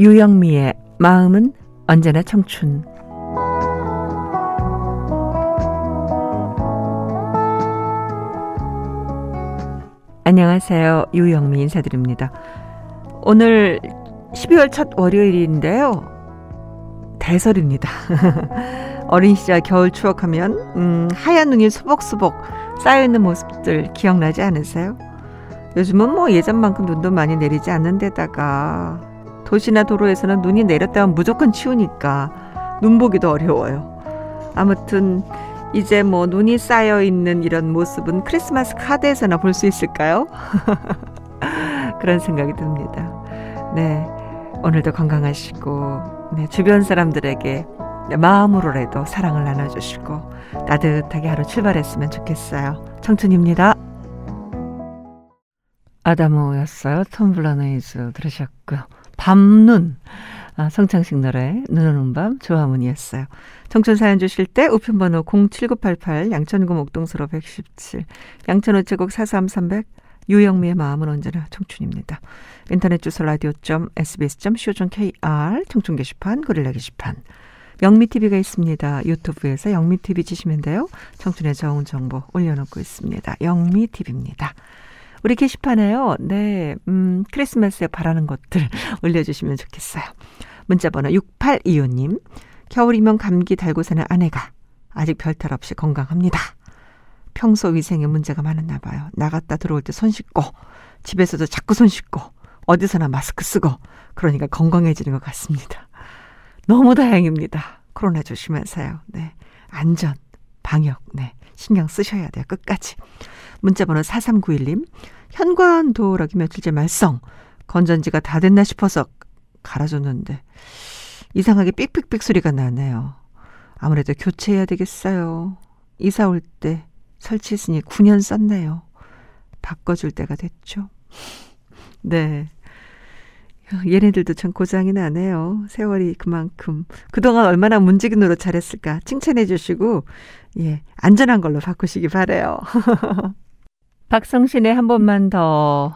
유영미의 마음은 언제나 청춘. 안녕하세요. 유영미 인사드립니다. 오늘 12월 첫 월요일인데요. 대설입니다. 어린 시절 겨울 추억하면 음, 하얀 눈이 수복수복 쌓여있는 모습들 기억나지 않으세요? 요즘은 뭐 예전만큼 눈도 많이 내리지 않는 데다가 도시나 도로에서는 눈이 내렸다면 무조건 치우니까 눈 보기도 어려워요. 아무튼 이제 뭐 눈이 쌓여 있는 이런 모습은 크리스마스 카드에서나 볼 수 있을까요? 그런 생각이 듭니다. 네. 오늘도 건강하시고, 네, 주변 사람들에게 마음으로라도 사랑을 나눠주시고, 따뜻하게 하루 출발했으면 좋겠어요. 청춘입니다. 아다모였어요. 텀블러 네이즈 들으셨고요. 밤눈. 아, 성창식 노래 눈 오는 밤 조화문이었어요. 청춘 사연 주실 때 우편번호 07988 양천구 목동서로 117 양천 우체국 43300 유영미의 마음은 언제나 청춘입니다. 인터넷 주소 라디오.sbs.co.kr 청춘 게시판 고릴라 게시판 영미TV가 있습니다. 유튜브에서 영미TV 치시면 돼요. 청춘의 좋은 정보 올려놓고 있습니다. 영미TV입니다. 우리 게시판에요. 네, 음, 크리스마스에 바라는 것들 올려주시면 좋겠어요. 문자번호 6825님. 겨울이면 감기 달고 사는 아내가 아직 별탈 없이 건강합니다. 평소 위생에 문제가 많았나 봐요. 나갔다 들어올 때 손 씻고 집에서도 자꾸 손 씻고 어디서나 마스크 쓰고 그러니까 건강해지는 것 같습니다. 너무 다행입니다. 코로나 조심하세요. 네. 안전, 방역, 네. 신경 쓰셔야 돼요. 끝까지. 문자번호 4391님. 현관도어락이 며칠째 말썽. 건전지가 다 됐나 싶어서 갈아줬는데 이상하게 삑삑삑 소리가 나네요. 아무래도 교체해야 되겠어요. 이사 올 때 설치했으니 9년 썼네요. 바꿔줄 때가 됐죠. 네. 얘네들도 참 고장이 나네요. 세월이 그만큼. 그동안 얼마나 노릇 잘했을까. 칭찬해 주시고, 예, 안전한 걸로 바꾸시기 바래요 박성신의 한 번만 더,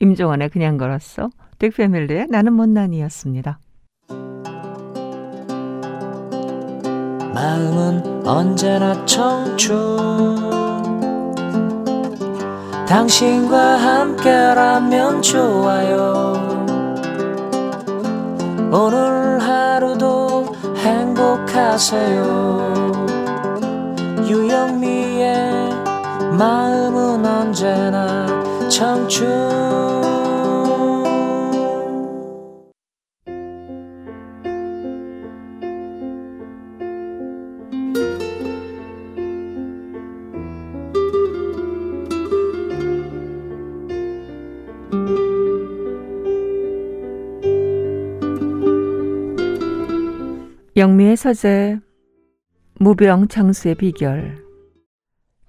임종원의 그냥 걸었어. 빅패밀리의 나는 못난이었습니다. 마음은 언제나 청춘 당신과 함께라면 좋아요 오늘 하루도 행복하세요. 유영미의 마음은 언제나 청춘 영미의 서재 무병 장수의 비결.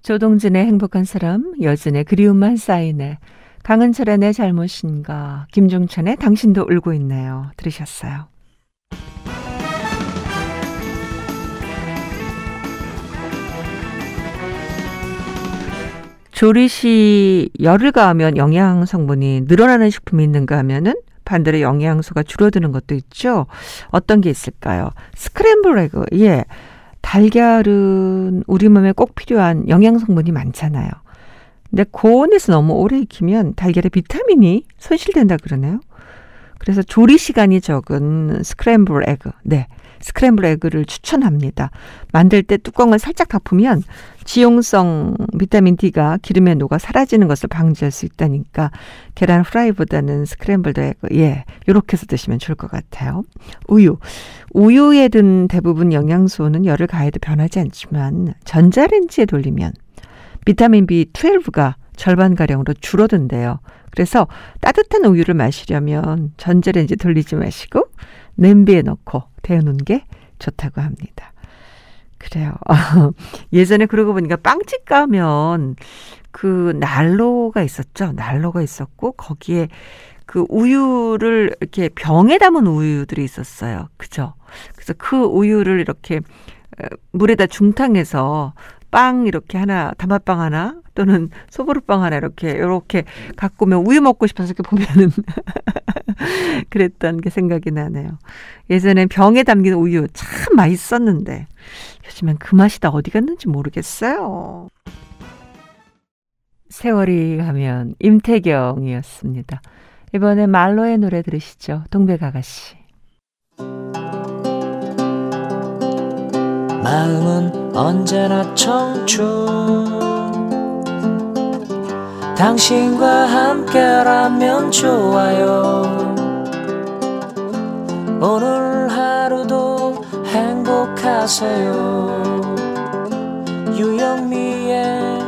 조동진의 행복한 사람 여진의 그리움만 쌓이네. 강은철의 내 잘못인가 김종찬의 당신도 울고 있네요. 들으셨어요. 조리시 열을 가하면 영양 성분이 늘어나는 식품이 있는가 하면은 반대로 영양소가 줄어드는 것도 있죠. 어떤 게 있을까요? 스크램블 에그. 예. 달걀은 우리 몸에 꼭 필요한 영양 성분이 많잖아요. 근데 고온에서 너무 오래 익히면 달걀의 비타민이 손실된다 그러네요. 그래서 조리 시간이 적은 스크램블 에그. 네. 스크램블 에그를 추천합니다. 만들 때 뚜껑을 살짝 덮으면 지용성 비타민 D가 기름에 녹아 사라지는 것을 방지할 수 있다니까 계란 프라이보다는 스크램블드 에그 예 요렇게 해서 드시면 좋을 것 같아요. 우유 우유에 든 대부분 영양소는 열을 가해도 변하지 않지만 전자레인지에 돌리면 비타민 B12가 절반가량으로 줄어든대요. 그래서 따뜻한 우유를 마시려면 전자레인지 돌리지 마시고 냄비에 넣고 데우는 게 좋다고 합니다. 그래요. 예전에 그러고 보니까 빵집 가면 그 난로가 있었죠. 난로가 있었고 거기에 그 우유를 이렇게 병에 담은 우유들이 있었어요. 그죠? 그래서 그 우유를 이렇게 물에다 중탕해서 빵 이렇게 하나, 다맛빵 하나, 또는 소보루빵 하나 이렇게, 이렇게 갖고 오면 우유 먹고 싶어서 이렇게 보면은 그랬던 게 생각이 나네요. 예전엔 병에 담긴 우유 참 맛있었는데 요즘엔 그 맛이 다 어디 갔는지 모르겠어요. 세월이 가면 임태경이었습니다. 이번에 말로의 노래 들으시죠. 동백아가씨. 마음은 언제나 청춘. 당신과 함께라면 좋아요. 오늘 하루도 행복하세요. 유영미의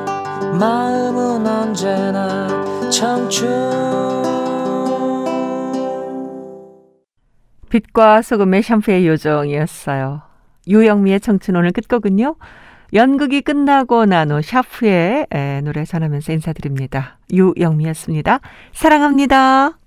마음은 언제나 청춘. 빛과 소금의 샴푸의 요정이었어요. 유영미의 청춘 오늘 끝곡은요. 연극이 끝나고 난 후 샤프의 노래 전하면서 인사드립니다. 유영미였습니다. 사랑합니다.